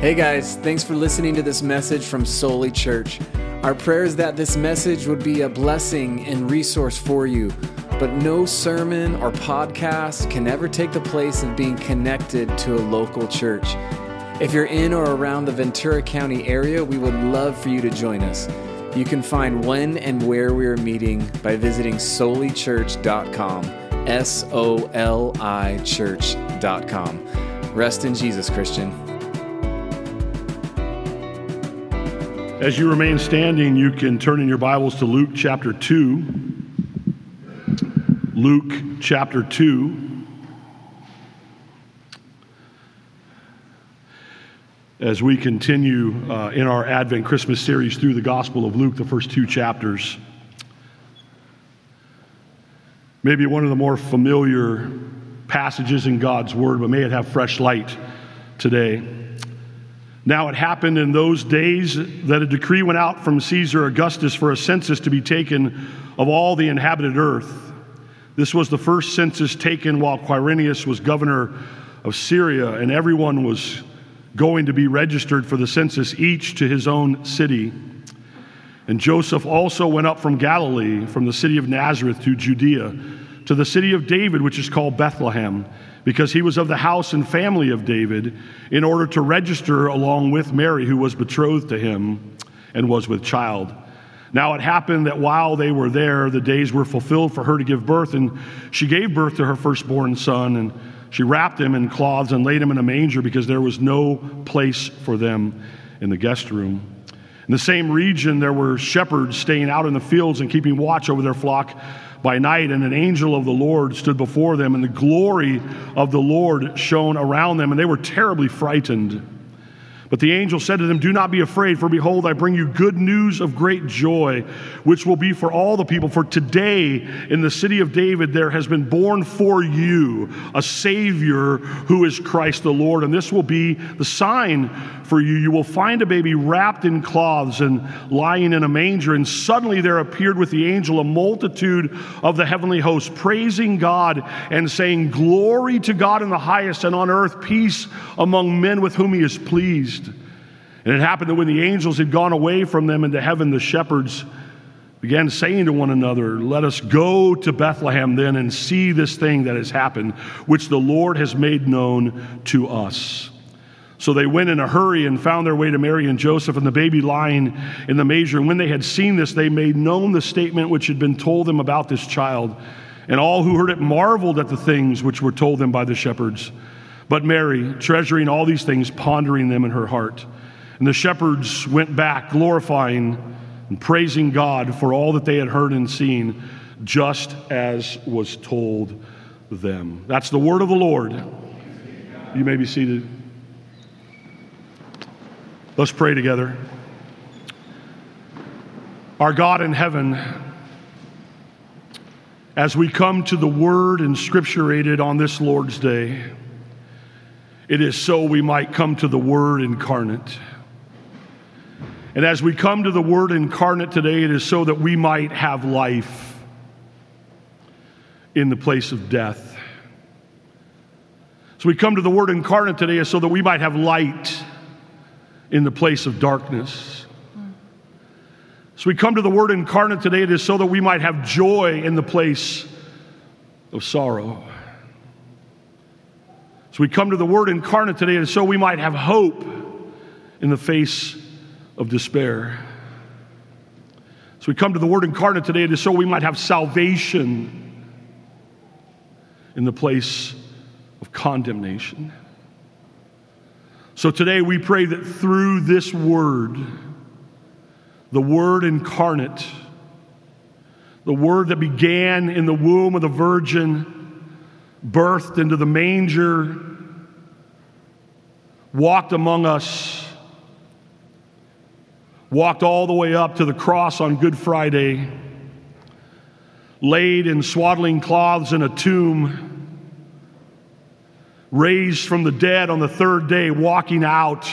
Hey guys, thanks for listening to this message from Soli Church. Our prayer is that this message would be a blessing and resource for you, but no sermon or podcast can ever take the place of being connected to a local church. If you're in or around the Ventura County area, we would love for you to join us. You can find when and where we are meeting by visiting solichurch.com. S O L I church.com. Rest in Jesus, Christian. As you remain standing, you can turn in your Bibles to Luke chapter 2. Luke chapter 2. As we continue uh, in our Advent Christmas series through the Gospel of Luke, the first two chapters, maybe one of the more familiar passages in God's Word, but may it have fresh light today. Now it happened in those days that a decree went out from Caesar Augustus for a census to be taken of all the inhabited earth. This was the first census taken while Quirinius was governor of Syria, and everyone was going to be registered for the census, each to his own city. And Joseph also went up from Galilee, from the city of Nazareth to Judea, to the city of David, which is called Bethlehem because he was of the house and family of David, in order to register along with Mary, who was betrothed to him and was with child. Now it happened that while they were there, the days were fulfilled for her to give birth, and she gave birth to her firstborn son, and she wrapped him in cloths and laid him in a manger because there was no place for them in the guest room. In the same region, there were shepherds staying out in the fields and keeping watch over their flock by night, and an angel of the Lord stood before them, and the glory of the Lord shone around them, and they were terribly frightened. But the angel said to them, Do not be afraid, for behold, I bring you good news of great joy, which will be for all the people. For today in the city of David there has been born for you a Savior who is Christ the Lord. And this will be the sign for you. You will find a baby wrapped in cloths and lying in a manger. And suddenly there appeared with the angel a multitude of the heavenly hosts, praising God and saying, Glory to God in the highest, and on earth peace among men with whom he is pleased. And it happened that when the angels had gone away from them into heaven, the shepherds began saying to one another, Let us go to Bethlehem then and see this thing that has happened, which the Lord has made known to us. So they went in a hurry and found their way to Mary and Joseph and the baby lying in the manger. And when they had seen this, they made known the statement which had been told them about this child. And all who heard it marveled at the things which were told them by the shepherds. But Mary, treasuring all these things, pondering them in her heart. And the shepherds went back, glorifying and praising God for all that they had heard and seen, just as was told them. That's the word of the Lord. You may be seated. Let's pray together. Our God in heaven, as we come to the word inscripturated on this Lord's day, it is so we might come to the word incarnate. And as we come to the Word incarnate today, it is so that we might have life in the place of death. So we come to the Word incarnate today is so that we might have light in the place of darkness. So we come to the Word incarnate today, it is so that we might have joy in the place of sorrow. So we come to the Word incarnate today, and so we might have hope in the face of despair. So we come to the Word incarnate today to so we might have salvation in the place of condemnation. So today we pray that through this Word, the Word incarnate, the Word that began in the womb of the Virgin, birthed into the manger, walked among us walked all the way up to the cross on Good Friday, laid in swaddling cloths in a tomb, raised from the dead on the third day, walking out,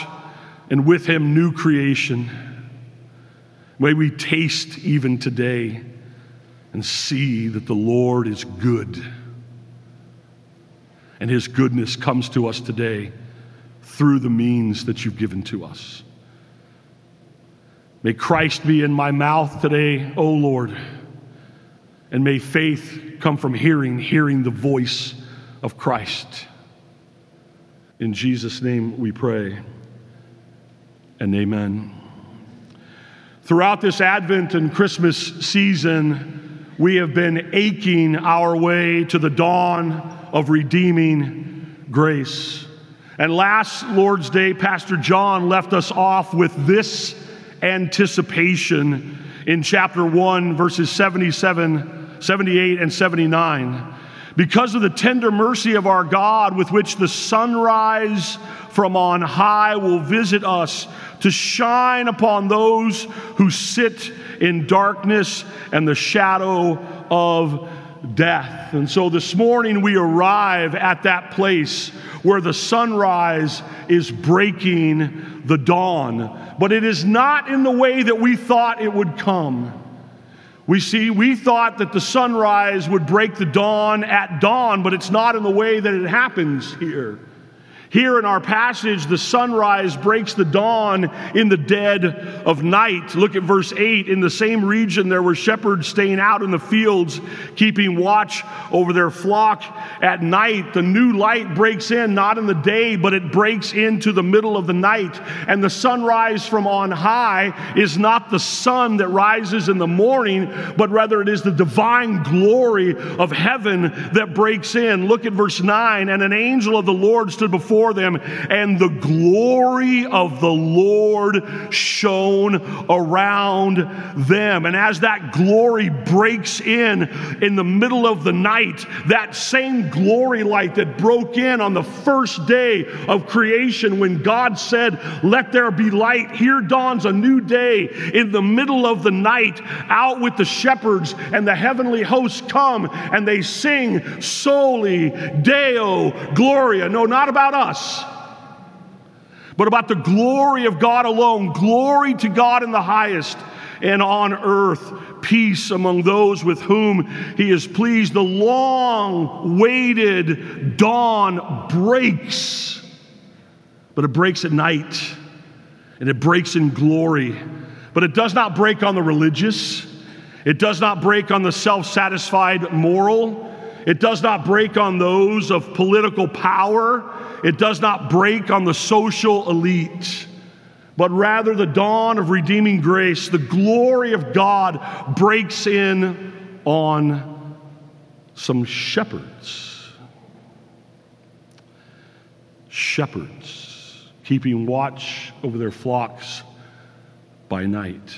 and with him new creation. May we taste even today and see that the Lord is good. And his goodness comes to us today through the means that you've given to us. May Christ be in my mouth today, O Lord, and may faith come from hearing, hearing the voice of Christ. In Jesus' name we pray, and amen. Throughout this Advent and Christmas season, we have been aching our way to the dawn of redeeming grace. And last Lord's Day, Pastor John left us off with this anticipation in chapter 1, verses 77, 78, and 79. Because of the tender mercy of our God, with which the sunrise from on high will visit us to shine upon those who sit in darkness and the shadow of death. And so this morning we arrive at that place where the sunrise is breaking the dawn. But it is not in the way that we thought it would come. We see, we thought that the sunrise would break the dawn at dawn, but it's not in the way that it happens here. Here in our passage, the sunrise breaks the dawn in the dead of night. Look at verse 8. In the same region, there were shepherds staying out in the fields, keeping watch over their flock at night. The new light breaks in, not in the day, but it breaks into the middle of the night. And the sunrise from on high is not the sun that rises in the morning, but rather it is the divine glory of heaven that breaks in. Look at verse 9. And an angel of the Lord stood before before them, and the glory of the Lord shone around them. And as that glory breaks in in the middle of the night, that same glory light that broke in on the first day of creation when God said, Let there be light, here dawns a new day in the middle of the night, out with the shepherds and the heavenly hosts come and they sing Soli Deo Gloria. No, not about us us, but about the glory of God alone. Glory to God in the highest, and on earth, peace among those with whom He is pleased. The long waited dawn breaks, but it breaks at night, and it breaks in glory. But it does not break on the religious. It does not break on the self satisfied moral. It does not break on those of political power. It does not break on the social elite, but rather the dawn of redeeming grace, the glory of God breaks in on some shepherds. Shepherds keeping watch over their flocks by night.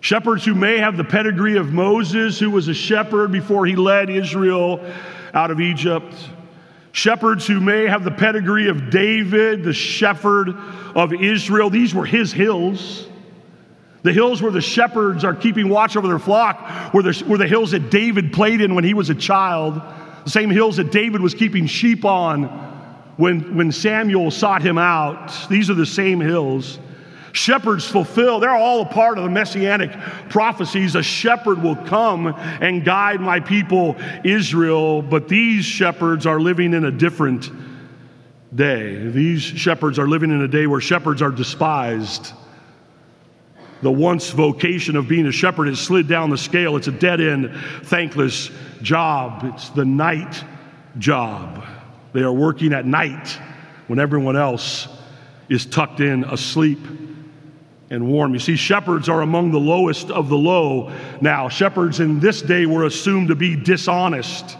Shepherds who may have the pedigree of Moses, who was a shepherd before he led Israel out of Egypt. Shepherds who may have the pedigree of David, the shepherd of Israel. These were his hills. The hills where the shepherds are keeping watch over their flock were the, were the hills that David played in when he was a child. The same hills that David was keeping sheep on when, when Samuel sought him out. These are the same hills. Shepherds fulfill, they're all a part of the messianic prophecies. A shepherd will come and guide my people Israel, but these shepherds are living in a different day. These shepherds are living in a day where shepherds are despised. The once vocation of being a shepherd has slid down the scale. It's a dead end, thankless job. It's the night job. They are working at night when everyone else is tucked in asleep and warm. You see, shepherds are among the lowest of the low now. Shepherds in this day were assumed to be dishonest.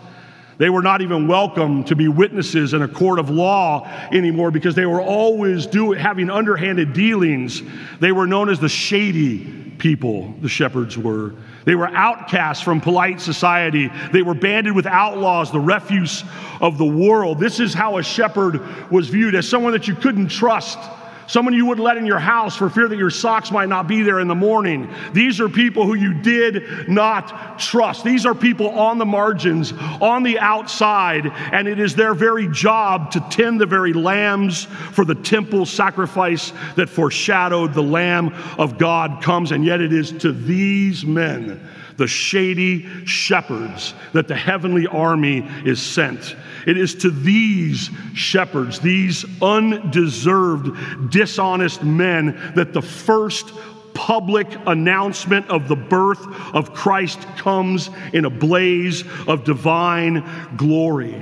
They were not even welcome to be witnesses in a court of law anymore because they were always do, having underhanded dealings. They were known as the shady people, the shepherds were. They were outcasts from polite society. They were banded with outlaws, the refuse of the world. This is how a shepherd was viewed as someone that you couldn't trust someone you wouldn't let in your house for fear that your socks might not be there in the morning. These are people who you did not trust. These are people on the margins, on the outside, and it is their very job to tend the very lambs for the temple sacrifice that foreshadowed the Lamb of God comes. And yet it is to these men the shady shepherds that the heavenly army is sent. It is to these shepherds, these undeserved, dishonest men, that the first public announcement of the birth of Christ comes in a blaze of divine glory.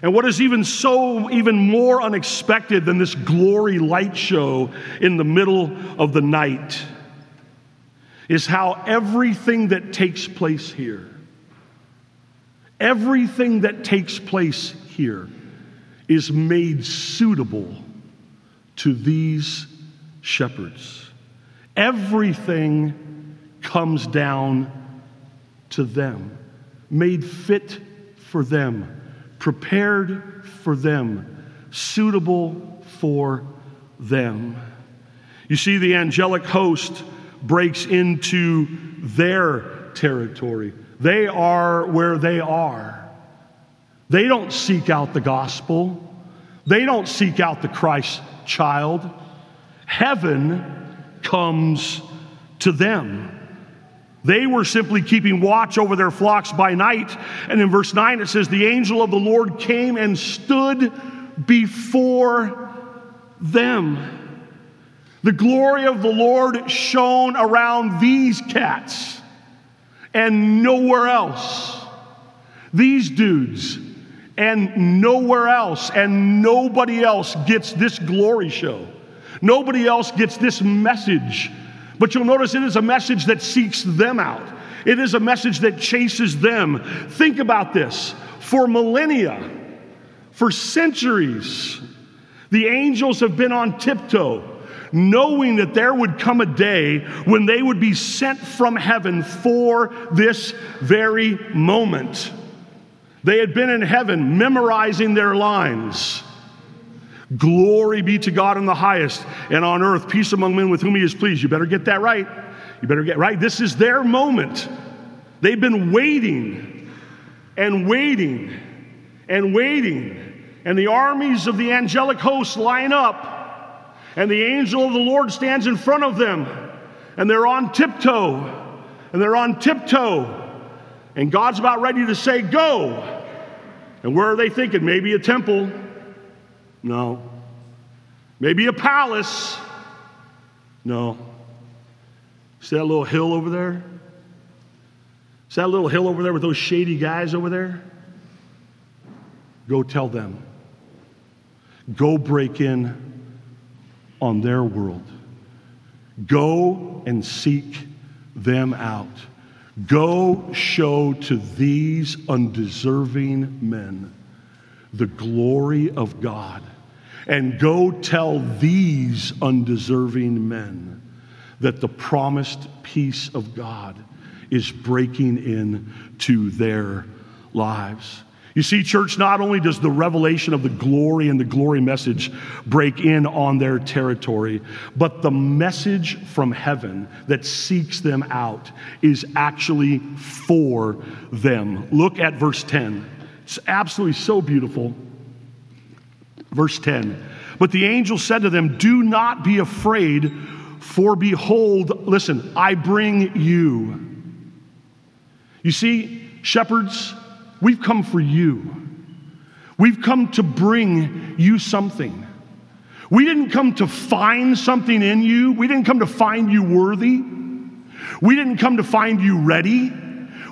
And what is even so, even more unexpected than this glory light show in the middle of the night is how everything that takes place here, everything that takes place here is made suitable to these shepherds. Everything comes down to them, made fit for them prepared for them, suitable for them. You see, the angelic host breaks into their territory. They are where they are. They don't seek out the gospel, they don't seek out the Christ child. Heaven comes to them. They were simply keeping watch over their flocks by night. And in verse 9 it says, The angel of the Lord came and stood before them. The glory of the Lord shone around these cats and nowhere else. These dudes and nowhere else, and nobody else gets this glory show. Nobody else gets this message but you'll notice it is a message that seeks them out, it is a message that chases them. Think about this for millennia, for centuries, the angels have been on tiptoe. Knowing that there would come a day when they would be sent from heaven for this very moment. They had been in heaven memorizing their lines. Glory be to God in the highest, and on earth peace among men with whom he is pleased. You better get that right. You better get right. This is their moment. They've been waiting and waiting and waiting. And the armies of the angelic hosts line up, and the angel of the Lord stands in front of them, and they're on tiptoe, and they're on tiptoe, and God's about ready to say, Go. And where are they thinking? Maybe a temple. No. Maybe a palace? No. See that little hill over there? See that little hill over there with those shady guys over there? Go tell them. Go break in on their world. Go and seek them out. Go show to these undeserving men the glory of God and go tell these undeserving men that the promised peace of God is breaking in to their lives. You see, church, not only does the revelation of the glory and the glory message break in on their territory, but the message from heaven that seeks them out is actually for them. Look at verse 10. It's absolutely so beautiful. Verse 10 But the angel said to them, Do not be afraid, for behold, listen, I bring you. You see, shepherds, we've come for you. We've come to bring you something. We didn't come to find something in you. We didn't come to find you worthy. We didn't come to find you ready.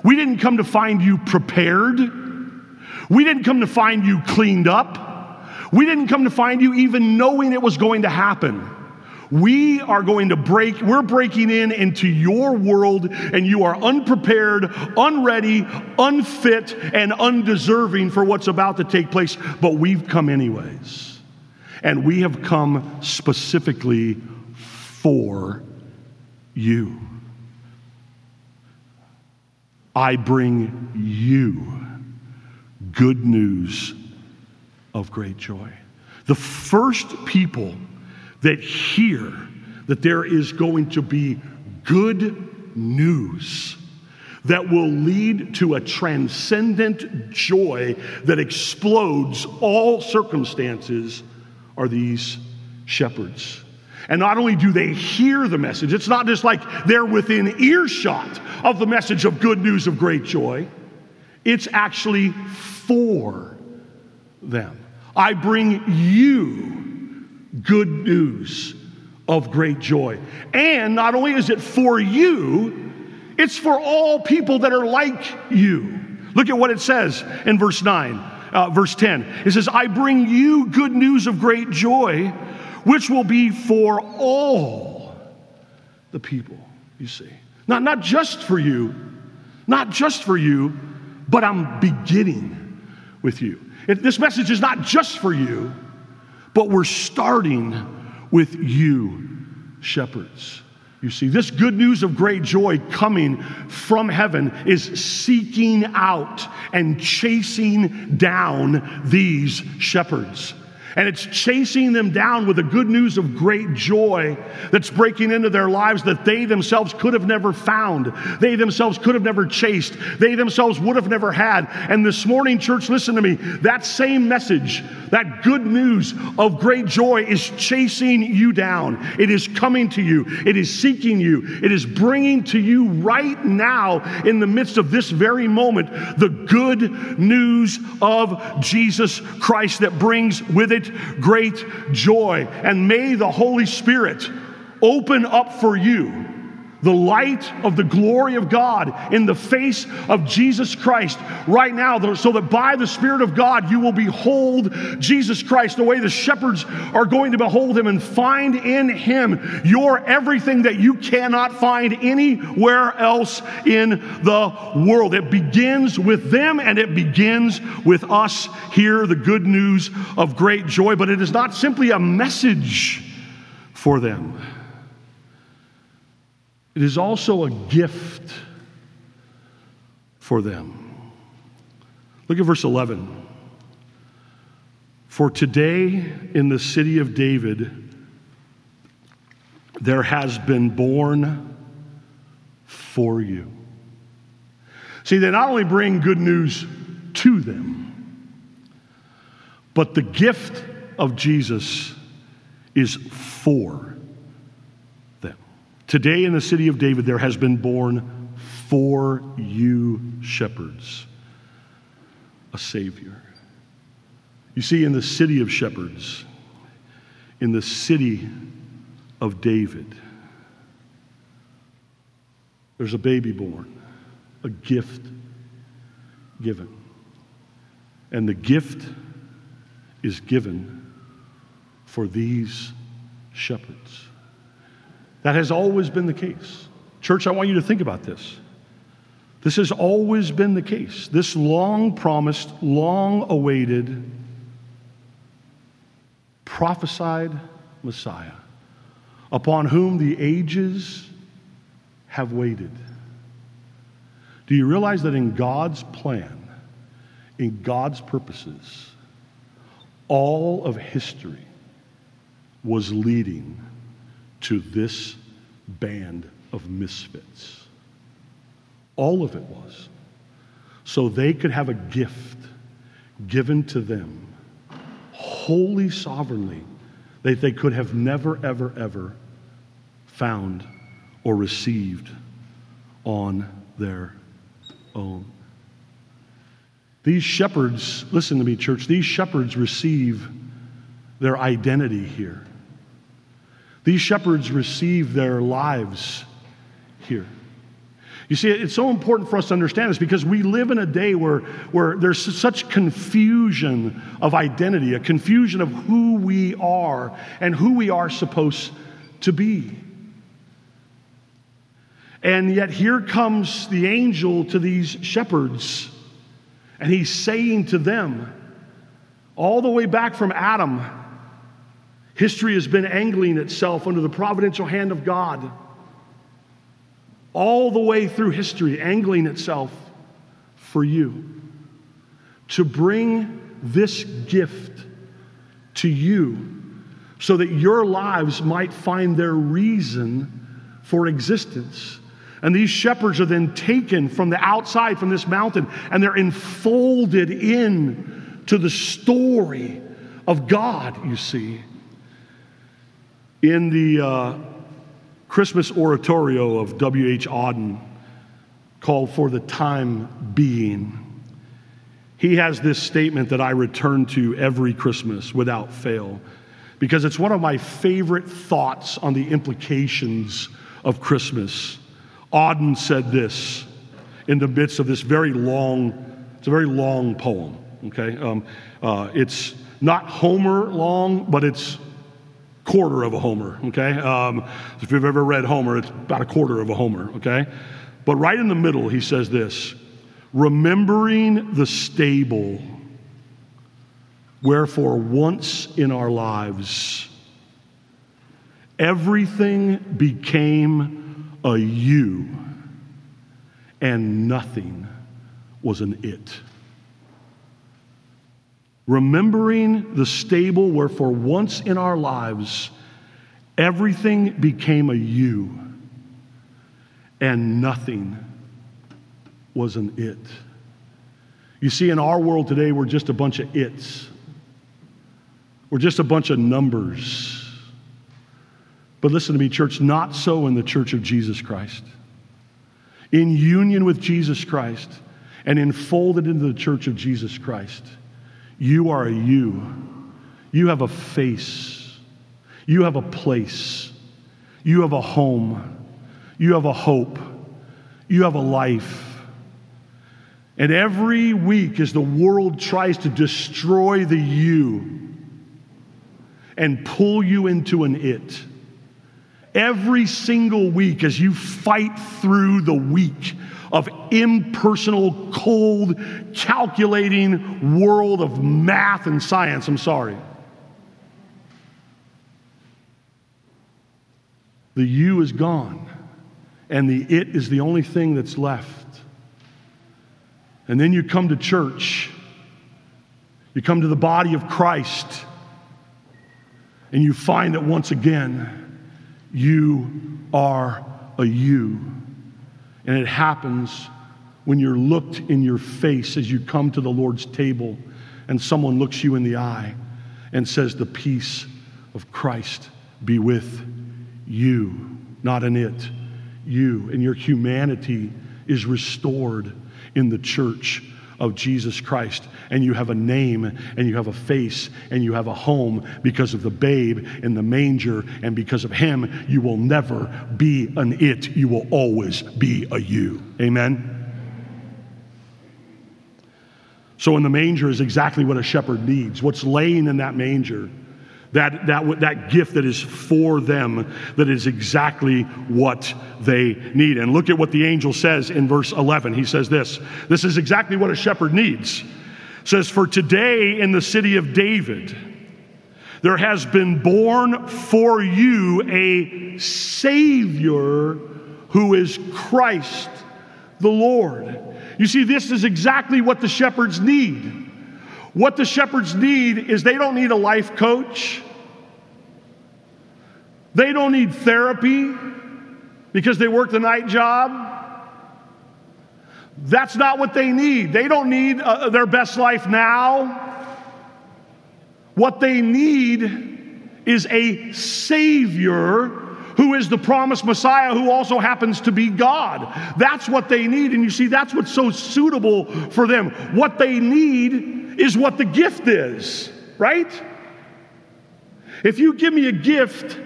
We didn't come to find you prepared. We didn't come to find you cleaned up. We didn't come to find you even knowing it was going to happen. We are going to break, we're breaking in into your world, and you are unprepared, unready, unfit, and undeserving for what's about to take place. But we've come anyways. And we have come specifically for you. I bring you good news of great joy. The first people that hear that there is going to be good news that will lead to a transcendent joy that explodes all circumstances are these shepherds. And not only do they hear the message, it's not just like they're within earshot of the message of good news of great joy, it's actually for them. I bring you good news of great joy. And not only is it for you, it's for all people that are like you. Look at what it says in verse 9, uh, verse 10. It says, I bring you good news of great joy, which will be for all the people, you see. Not, not just for you, not just for you, but I'm beginning with you. It, this message is not just for you, but we're starting with you, shepherds. You see, this good news of great joy coming from heaven is seeking out and chasing down these shepherds. And it's chasing them down with the good news of great joy that's breaking into their lives that they themselves could have never found. They themselves could have never chased. They themselves would have never had. And this morning, church, listen to me. That same message, that good news of great joy is chasing you down. It is coming to you. It is seeking you. It is bringing to you right now, in the midst of this very moment, the good news of Jesus Christ that brings with it great joy. And may the Holy Spirit open up for you the light of the glory of God in the face of Jesus Christ right now, so that by the Spirit of God you will behold Jesus Christ the way the shepherds are going to behold him and find in him your everything that you cannot find anywhere else in the world. It begins with them and it begins with us here, the good news of great joy, but it is not simply a message for them. It is also a gift for them. Look at verse 11. For today in the city of David, there has been born for you. See, they not only bring good news to them, but the gift of Jesus is for Today in the city of David, there has been born for you shepherds a Savior. You see, in the city of shepherds, in the city of David, there's a baby born, a gift given. And the gift is given for these shepherds. That has always been the case. Church, I want you to think about this. This has always been the case. This long promised, long awaited, prophesied Messiah, upon whom the ages have waited. Do you realize that in God's plan, in God's purposes, all of history was leading to this band of misfits. All of it was. So they could have a gift given to them wholly sovereignly that they could have never, ever, ever found or received on their own. These shepherds, listen to me, church, these shepherds receive their identity here. These shepherds receive their lives here. You see, it's so important for us to understand this because we live in a day where, where there's such confusion of identity, a confusion of who we are and who we are supposed to be. And yet, here comes the angel to these shepherds, and he's saying to them, all the way back from Adam, History has been angling itself under the providential hand of God. All the way through history, angling itself for you. To bring this gift to you so that your lives might find their reason for existence. And these shepherds are then taken from the outside, from this mountain, and they're enfolded in to the story of God, you see. In the uh, Christmas oratorio of W.H. Auden, called For the Time Being, he has this statement that I return to every Christmas without fail because it's one of my favorite thoughts on the implications of Christmas. Auden said this in the midst of this very long, it's a very long poem, okay? Um, uh, it's not Homer long, but it's quarter of a Homer, okay? Um, if you've ever read Homer, it's about a quarter of a Homer, okay? But right in the middle, he says this remembering the stable, wherefore once in our lives, everything became a you, and nothing was an it remembering the stable where for once in our lives everything became a you and nothing was an it. You see, in our world today, we're just a bunch of its. We're just a bunch of numbers. But listen to me, church, not so in the church of Jesus Christ. In union with Jesus Christ and enfolded into the church of Jesus Christ you are a you. You have a face. You have a place. You have a home. You have a hope. You have a life. And every week, as the world tries to destroy the you and pull you into an it, every single week, as you fight through the week of impersonal, cold, calculating world of math and science. I'm sorry. The you is gone, and the it is the only thing that's left. And then you come to church, you come to the body of Christ, and you find that once again, you are a you. And it happens when you're looked in your face as you come to the Lord's table and someone looks you in the eye and says, The peace of Christ be with you, not in it, you. And your humanity is restored in the church of Jesus Christ. And you have a name, and you have a face, and you have a home because of the babe in the manger. And because of him, you will never be an it. You will always be a you. Amen? So, in the manger is exactly what a shepherd needs. What's laying in that manger that, that, that gift that is for them, that is exactly what they need. And look at what the angel says in verse 11. He says this This is exactly what a shepherd needs. It says, For today in the city of David, there has been born for you a Savior who is Christ the Lord. You see, this is exactly what the shepherds need. What the shepherds need is they don't need a life coach. They don't need therapy because they work the night job. That's not what they need. They don't need uh, their best life now. What they need is a Savior who is the promised Messiah who also happens to be God. That's what they need. And you see, that's what's so suitable for them. What they need is what the gift is, right? If you give me a gift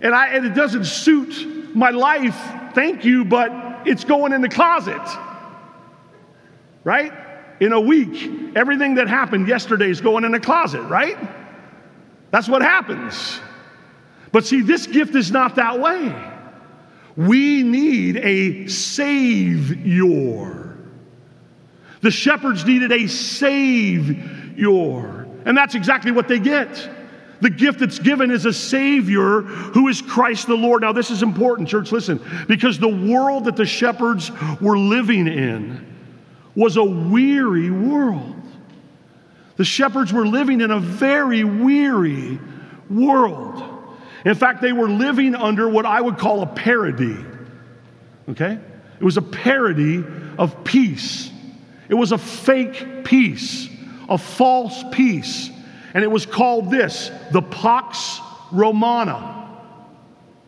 and, I, and it doesn't suit my life, thank you, but it's going in the closet, right? In a week, everything that happened yesterday is going in the closet, right? That's what happens. But see, this gift is not that way. We need a Savior. The shepherds needed a Savior. And that's exactly what they get. The gift that's given is a Savior who is Christ the Lord. Now, this is important, church, listen, because the world that the shepherds were living in was a weary world. The shepherds were living in a very weary world. In fact, they were living under what I would call a parody. Okay? It was a parody of peace. It was a fake peace, a false peace. And it was called this the Pax Romana.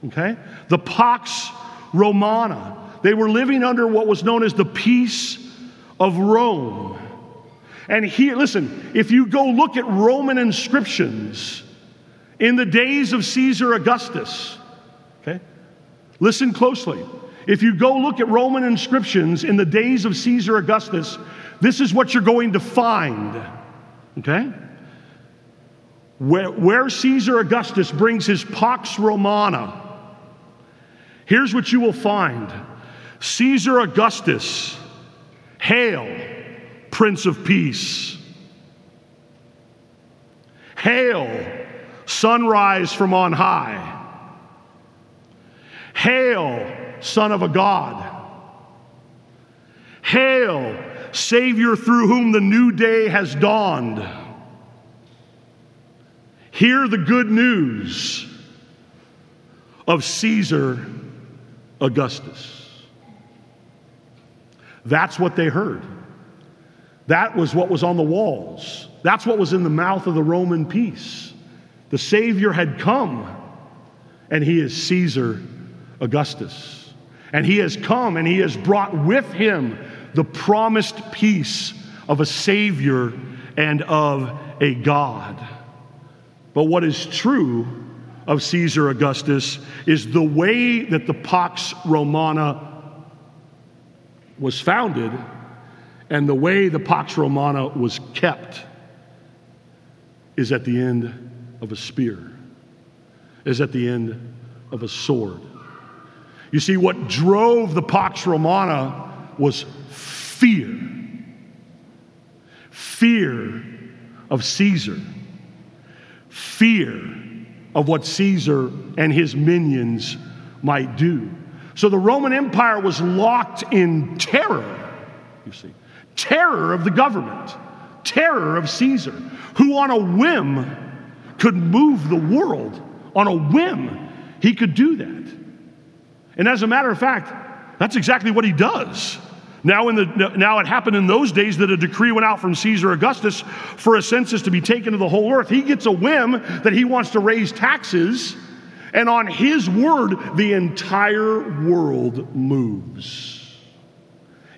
Okay? The Pax Romana. They were living under what was known as the peace of Rome. And here, listen, if you go look at Roman inscriptions in the days of Caesar Augustus, okay, listen closely. If you go look at Roman inscriptions in the days of Caesar Augustus, this is what you're going to find, okay? Where, where Caesar Augustus brings his Pax Romana, here's what you will find Caesar Augustus, hail Prince of Peace. Hail, sunrise from on high. Hail, Son of a God. Hail, Savior through whom the new day has dawned. Hear the good news of Caesar Augustus. That's what they heard. That was what was on the walls. That's what was in the mouth of the Roman peace. The Savior had come, and he is Caesar Augustus. And he has come and he has brought with him the promised peace of a Savior and of a God. But what is true of Caesar Augustus is the way that the Pax Romana was founded and the way the Pax Romana was kept is at the end of a spear, is at the end of a sword. You see, what drove the Pax Romana was fear fear of Caesar, fear of what Caesar and his minions might do. So the Roman Empire was locked in terror, you see terror of the government, terror of Caesar, who on a whim could move the world. On a whim, he could do that. And as a matter of fact, that's exactly what he does. Now, in the, now it happened in those days that a decree went out from Caesar Augustus for a census to be taken to the whole earth. He gets a whim that he wants to raise taxes, and on his word, the entire world moves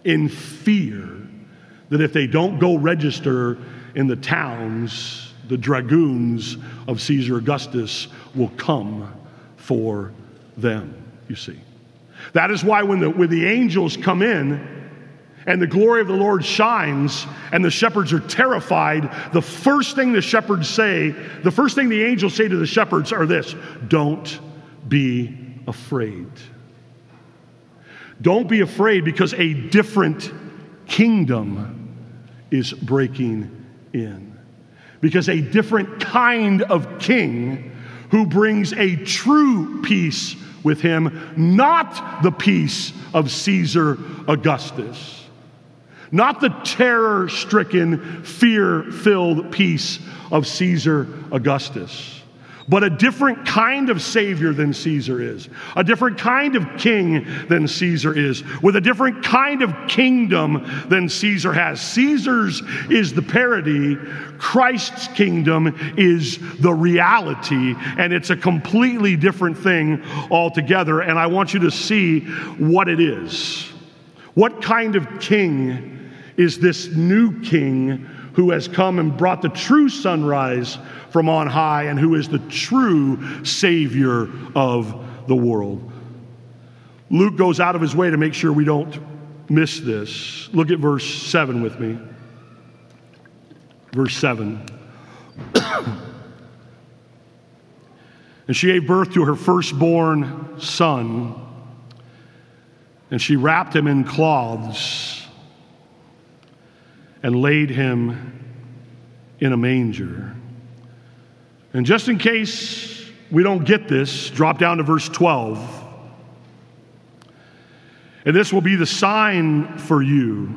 in fear that if they don't go register in the towns, the dragoons of Caesar Augustus will come for them, you see. That is why when the, when the angels come in and the glory of the Lord shines and the shepherds are terrified, the first thing the shepherds say, the first thing the angels say to the shepherds are this don't be afraid. Don't be afraid because a different kingdom is breaking in. Because a different kind of king who brings a true peace with him, not the peace of Caesar Augustus, not the terror stricken, fear filled peace of Caesar Augustus but a different kind of Savior than Caesar is, a different kind of king than Caesar is, with a different kind of kingdom than Caesar has. Caesar's is the parody, Christ's kingdom is the reality, and it's a completely different thing altogether. And I want you to see what it is. What kind of king is this new king who has come and brought the true sunrise? from on high and who is the true Savior of the world. Luke goes out of his way to make sure we don't miss this. Look at verse 7 with me. Verse 7. and she gave birth to her firstborn son, and she wrapped him in cloths and laid him in a manger. And just in case we don't get this, drop down to verse 12. And this will be the sign for you.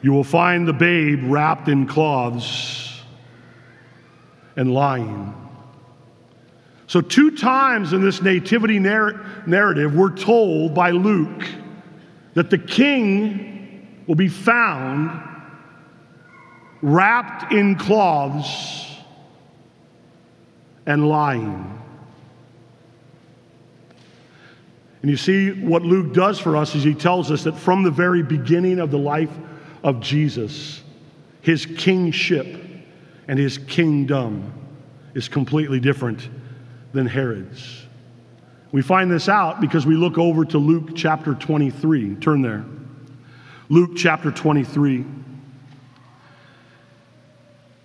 You will find the babe wrapped in cloths and lying. So, two times in this nativity narr- narrative, we're told by Luke that the king will be found wrapped in cloths and lying. And you see, what Luke does for us is he tells us that from the very beginning of the life of Jesus, his kingship and his kingdom is completely different than Herod's. We find this out because we look over to Luke chapter 23. Turn there. Luke chapter 23.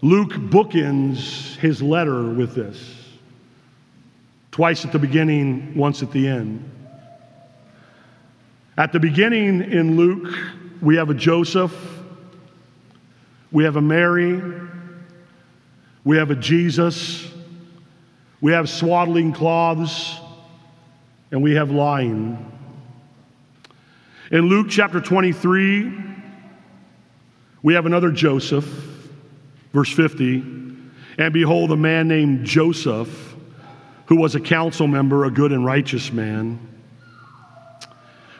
Luke bookends his letter with this twice at the beginning, once at the end. At the beginning in Luke, we have a Joseph, we have a Mary, we have a Jesus, we have swaddling cloths, and we have lying. In Luke chapter 23, we have another Joseph, verse 50. And behold, a man named Joseph, who was a council member, a good and righteous man.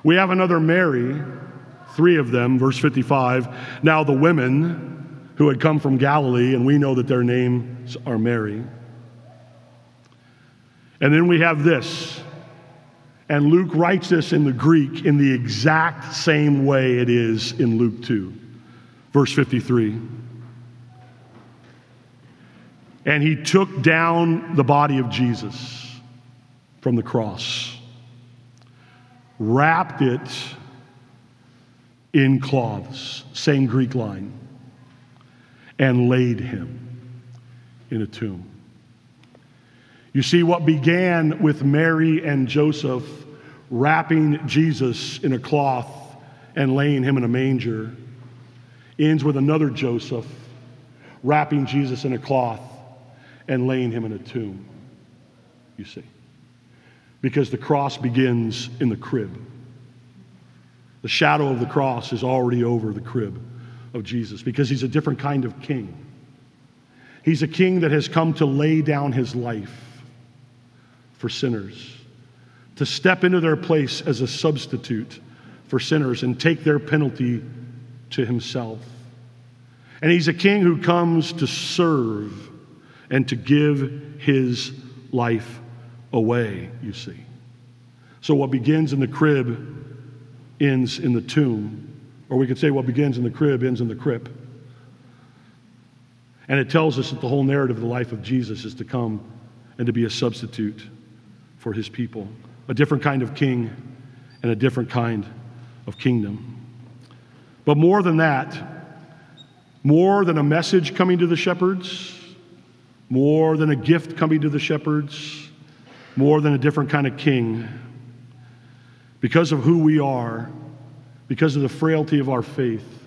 We have another Mary, three of them, verse 55. Now the women who had come from Galilee, and we know that their names are Mary. And then we have this. And Luke writes this in the Greek in the exact same way it is in Luke 2, verse 53. And he took down the body of Jesus from the cross wrapped it in cloths, same Greek line, and laid him in a tomb. You see, what began with Mary and Joseph wrapping Jesus in a cloth and laying him in a manger ends with another Joseph wrapping Jesus in a cloth and laying him in a tomb. You see because the cross begins in the crib. The shadow of the cross is already over the crib of Jesus because he's a different kind of king. He's a king that has come to lay down his life for sinners, to step into their place as a substitute for sinners and take their penalty to himself. And he's a king who comes to serve and to give his life away, you see. So what begins in the crib ends in the tomb. Or we could say what begins in the crib ends in the crypt. And it tells us that the whole narrative of the life of Jesus is to come and to be a substitute for his people, a different kind of king and a different kind of kingdom. But more than that, more than a message coming to the shepherds, more than a gift coming to the shepherds, more than a different kind of king. Because of who we are, because of the frailty of our faith,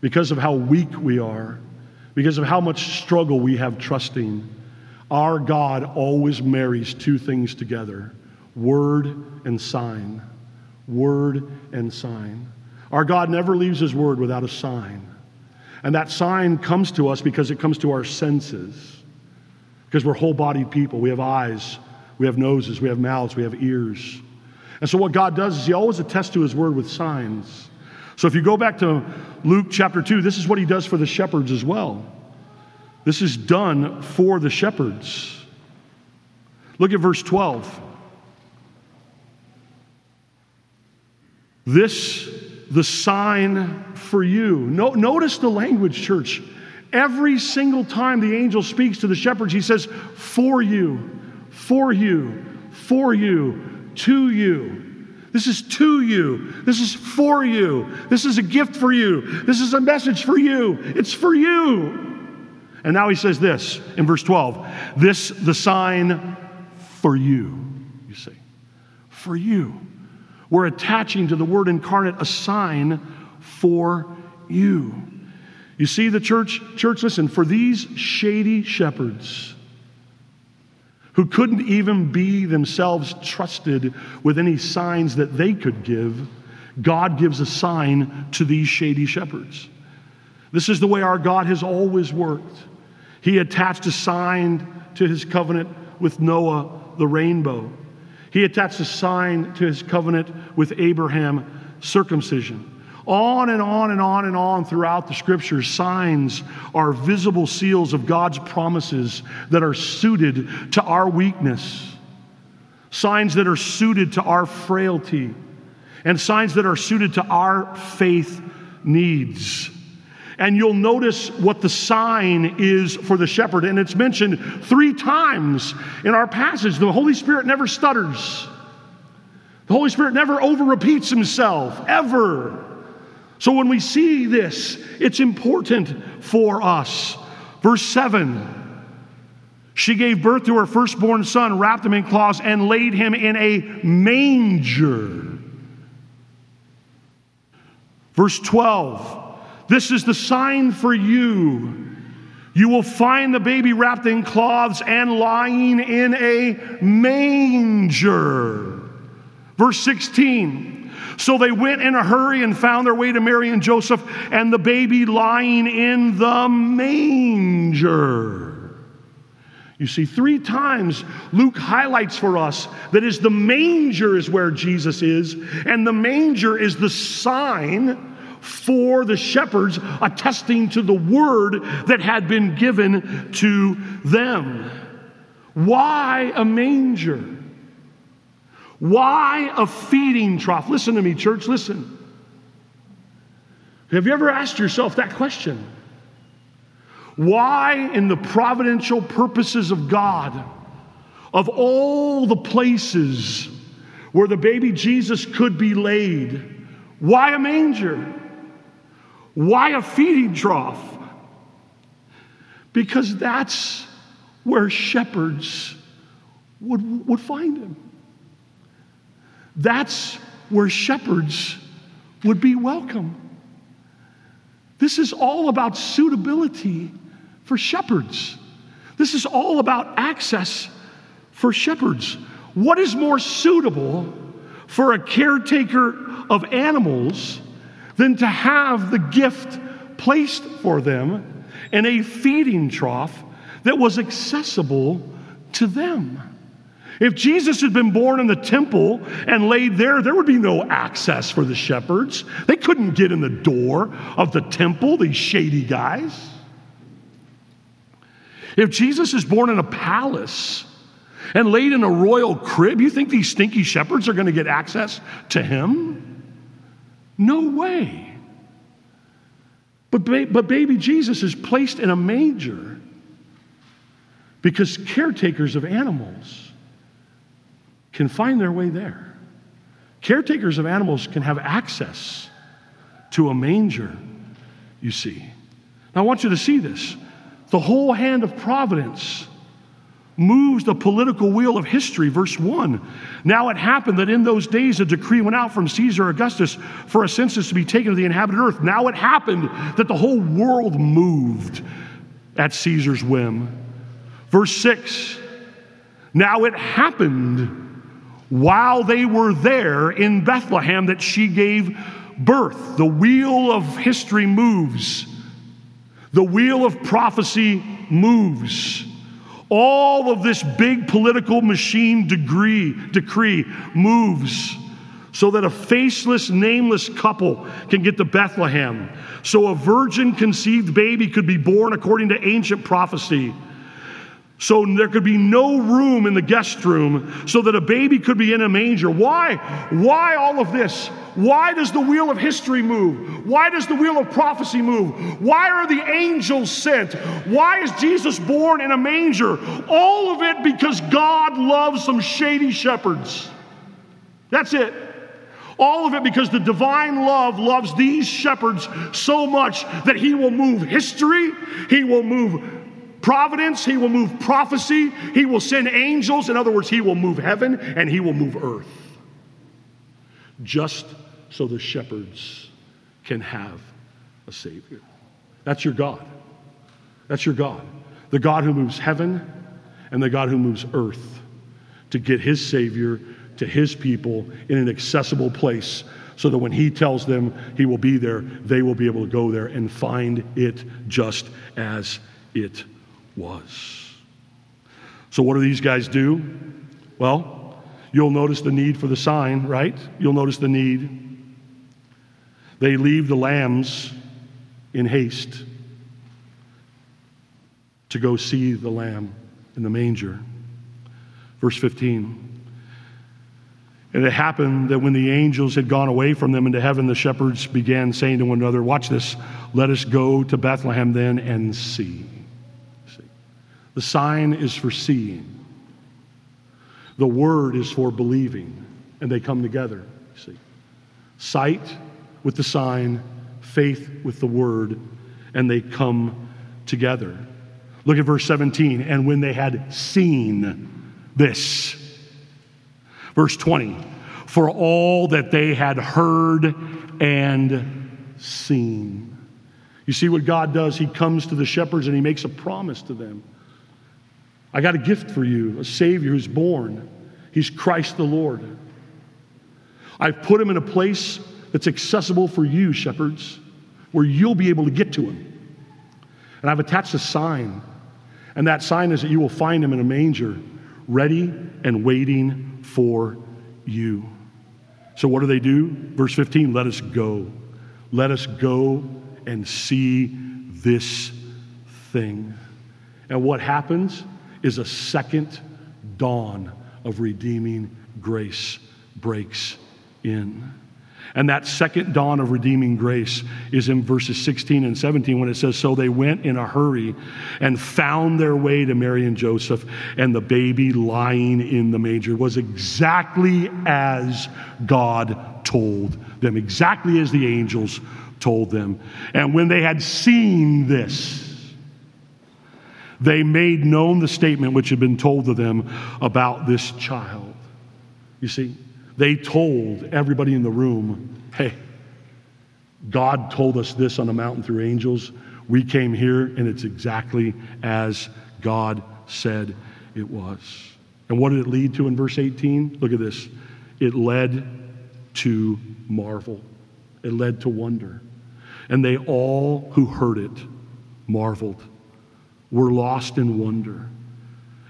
because of how weak we are, because of how much struggle we have trusting, our God always marries two things together word and sign. Word and sign. Our God never leaves his word without a sign. And that sign comes to us because it comes to our senses. Because we're whole bodied people. We have eyes, we have noses, we have mouths, we have ears. And so, what God does is He always attests to His word with signs. So, if you go back to Luke chapter 2, this is what He does for the shepherds as well. This is done for the shepherds. Look at verse 12. This, the sign for you. No, notice the language, church. Every single time the angel speaks to the shepherds, he says, For you for you, for you, to you. This is to you. This is for you. This is a gift for you. This is a message for you. It's for you. And now he says this in verse 12 this, the sign for you, you see. For you. We're attaching to the word incarnate a sign for you. You see the church, church, listen, for these shady shepherds, who couldn't even be themselves trusted with any signs that they could give, God gives a sign to these shady shepherds. This is the way our God has always worked. He attached a sign to his covenant with Noah, the rainbow. He attached a sign to his covenant with Abraham, circumcision. On and on and on and on throughout the scriptures, signs are visible seals of God's promises that are suited to our weakness. signs that are suited to our frailty, and signs that are suited to our faith needs. And you'll notice what the sign is for the shepherd. And it's mentioned three times in our passage. The Holy Spirit never stutters, the Holy Spirit never over repeats himself, ever. So when we see this, it's important for us. Verse 7 she gave birth to her firstborn son, wrapped him in cloths, and laid him in a manger. Verse 12 This is the sign for you. You will find the baby wrapped in cloths and lying in a manger. Verse 16 So they went in a hurry and found their way to Mary and Joseph, and the baby lying in the manger. You see, three times Luke highlights for us that is the manger is where Jesus is, and the manger is the sign for the shepherds attesting to the word that had been given to them. Why a manger? Why a feeding trough? Listen to me, church, listen. Have you ever asked yourself that question? Why, in the providential purposes of God, of all the places where the baby Jesus could be laid, why a manger? Why a feeding trough? Because that's where shepherds would, would find him. That's where shepherds would be welcome. This is all about suitability for shepherds. This is all about access for shepherds. What is more suitable for a caretaker of animals than to have the gift placed for them in a feeding trough that was accessible to them? If Jesus had been born in the temple and laid there, there would be no access for the shepherds. They couldn't get in the door of the temple, these shady guys. If Jesus is born in a palace and laid in a royal crib, you think these stinky shepherds are going to get access to him? No way. But, ba- but baby Jesus is placed in a manger because caretakers of animals can find their way there. Caretakers of animals can have access to a manger, you see. Now, I want you to see this. The whole hand of providence moves the political wheel of history. Verse 1. Now it happened that in those days a decree went out from Caesar Augustus for a census to be taken of the inhabited earth. Now it happened that the whole world moved at Caesar's whim. Verse 6. Now it happened while they were there in Bethlehem that she gave birth. The wheel of history moves. The wheel of prophecy moves. All of this big political machine degree, decree moves so that a faceless, nameless couple can get to Bethlehem. So a virgin conceived baby could be born according to ancient prophecy. So there could be no room in the guest room so that a baby could be in a manger. Why? Why all of this? Why does the wheel of history move? Why does the wheel of prophecy move? Why are the angels sent? Why is Jesus born in a manger? All of it because God loves some shady shepherds. That's it. All of it because the divine love loves these shepherds so much that he will move history, he will move providence, he will move prophecy, he will send angels. In other words, he will move heaven and he will move earth. Just so the shepherds can have a Savior. That's your God. That's your God. The God who moves heaven and the God who moves earth to get his Savior to his people in an accessible place so that when he tells them he will be there, they will be able to go there and find it just as it was. So, what do these guys do? Well, you'll notice the need for the sign, right? You'll notice the need. They leave the lambs in haste to go see the lamb in the manger. Verse 15 And it happened that when the angels had gone away from them into heaven, the shepherds began saying to one another, Watch this, let us go to Bethlehem then and see. The sign is for seeing, the word is for believing, and they come together. See. Sight with the sign, faith with the word, and they come together. Look at verse 17. And when they had seen this, Verse 20 For all that they had heard and seen. You see what God does? He comes to the shepherds and he makes a promise to them. I got a gift for you, a Savior who's born. He's Christ the Lord. I've put him in a place that's accessible for you, shepherds, where you'll be able to get to him. And I've attached a sign, and that sign is that you will find him in a manger, ready and waiting for you. So, what do they do? Verse 15 let us go. Let us go and see this thing. And what happens is a second dawn of redeeming grace breaks in. And that second dawn of redeeming grace is in verses 16 and 17 when it says, So they went in a hurry and found their way to Mary and Joseph, and the baby lying in the manger was exactly as God told them, exactly as the angels told them. And when they had seen this, they made known the statement which had been told to them about this child. You see? They told everybody in the room, hey, God told us this on the mountain through angels. We came here, and it's exactly as God said it was. And what did it lead to in verse 18? Look at this. It led to marvel, it led to wonder. And they all who heard it marveled, were lost in wonder.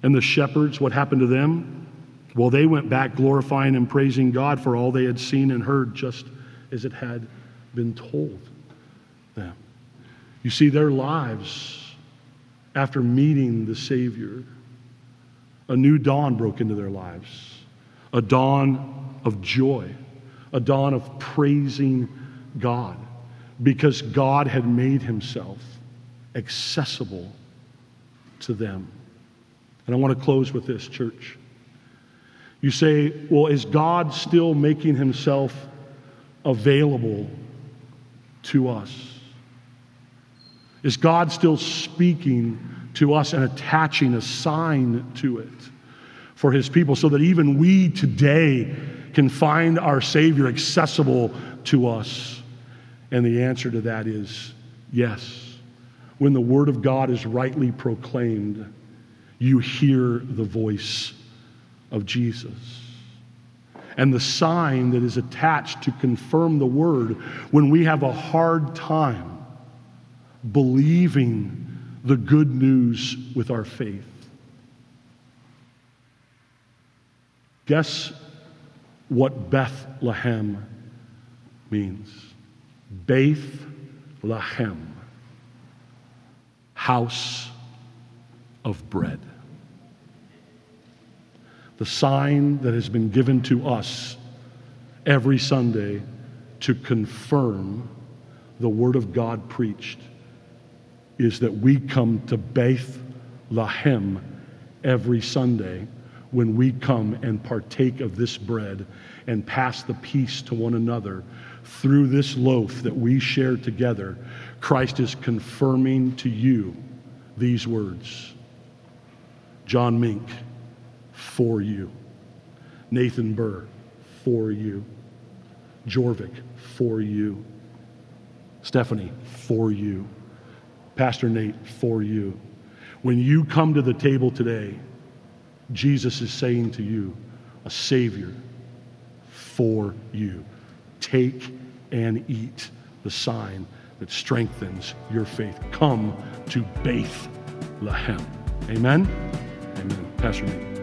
And the shepherds, what happened to them? Well, they went back glorifying and praising God for all they had seen and heard, just as it had been told them. You see, their lives, after meeting the Savior, a new dawn broke into their lives a dawn of joy, a dawn of praising God, because God had made himself accessible to them. And I want to close with this, church. You say, well, is God still making himself available to us? Is God still speaking to us and attaching a sign to it for his people so that even we today can find our Savior accessible to us? And the answer to that is yes. When the Word of God is rightly proclaimed, you hear the voice of Jesus. And the sign that is attached to confirm the word when we have a hard time believing the good news with our faith. Guess what Bethlehem means? Beth Lahem, house of bread the sign that has been given to us every Sunday to confirm the Word of God preached is that we come to Beth Lahem every Sunday when we come and partake of this bread and pass the peace to one another through this loaf that we share together. Christ is confirming to you these words. John Mink for you. Nathan Burr, for you. Jorvik, for you. Stephanie, for you. Pastor Nate, for you. When you come to the table today, Jesus is saying to you, a Savior for you. Take and eat the sign that strengthens your faith. Come to Beth Lahem. Amen? Amen. Pastor Nate.